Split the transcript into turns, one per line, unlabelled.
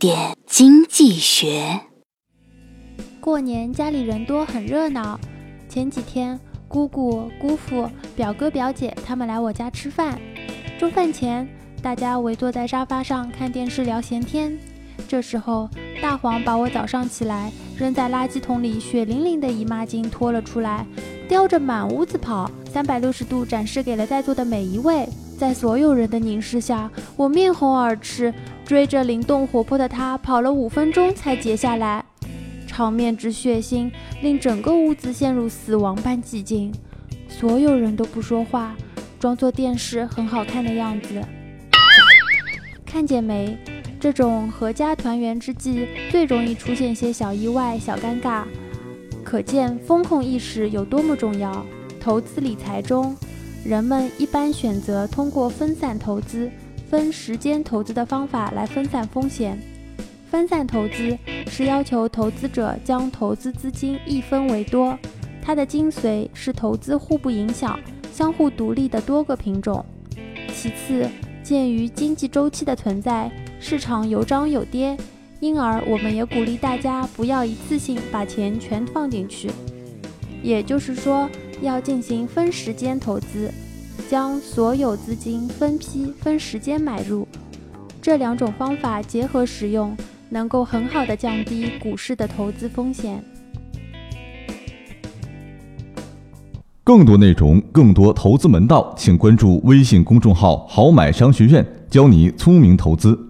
点经济学。
过年家里人多，很热闹。前几天，姑姑、姑父、表哥、表姐他们来我家吃饭。中饭前，大家围坐在沙发上看电视聊闲天。这时候，大黄把我早上起来扔在垃圾桶里血淋淋的姨妈巾拖了出来，叼着满屋子跑，三百六十度展示给了在座的每一位。在所有人的凝视下，我面红耳赤，追着灵动活泼的他跑了五分钟才结下来。场面之血腥，令整个屋子陷入死亡般寂静。所有人都不说话，装作电视很好看的样子。看见没？这种阖家团圆之际，最容易出现些小意外、小尴尬。可见风控意识有多么重要。投资理财中。人们一般选择通过分散投资、分时间投资的方法来分散风险。分散投资是要求投资者将投资资金一分为多，它的精髓是投资互不影响、相互独立的多个品种。其次，鉴于经济周期的存在，市场有涨有跌，因而我们也鼓励大家不要一次性把钱全放进去。也就是说。要进行分时间投资，将所有资金分批分时间买入，这两种方法结合使用，能够很好的降低股市的投资风险。
更多内容，更多投资门道，请关注微信公众号“好买商学院”，教你聪明投资。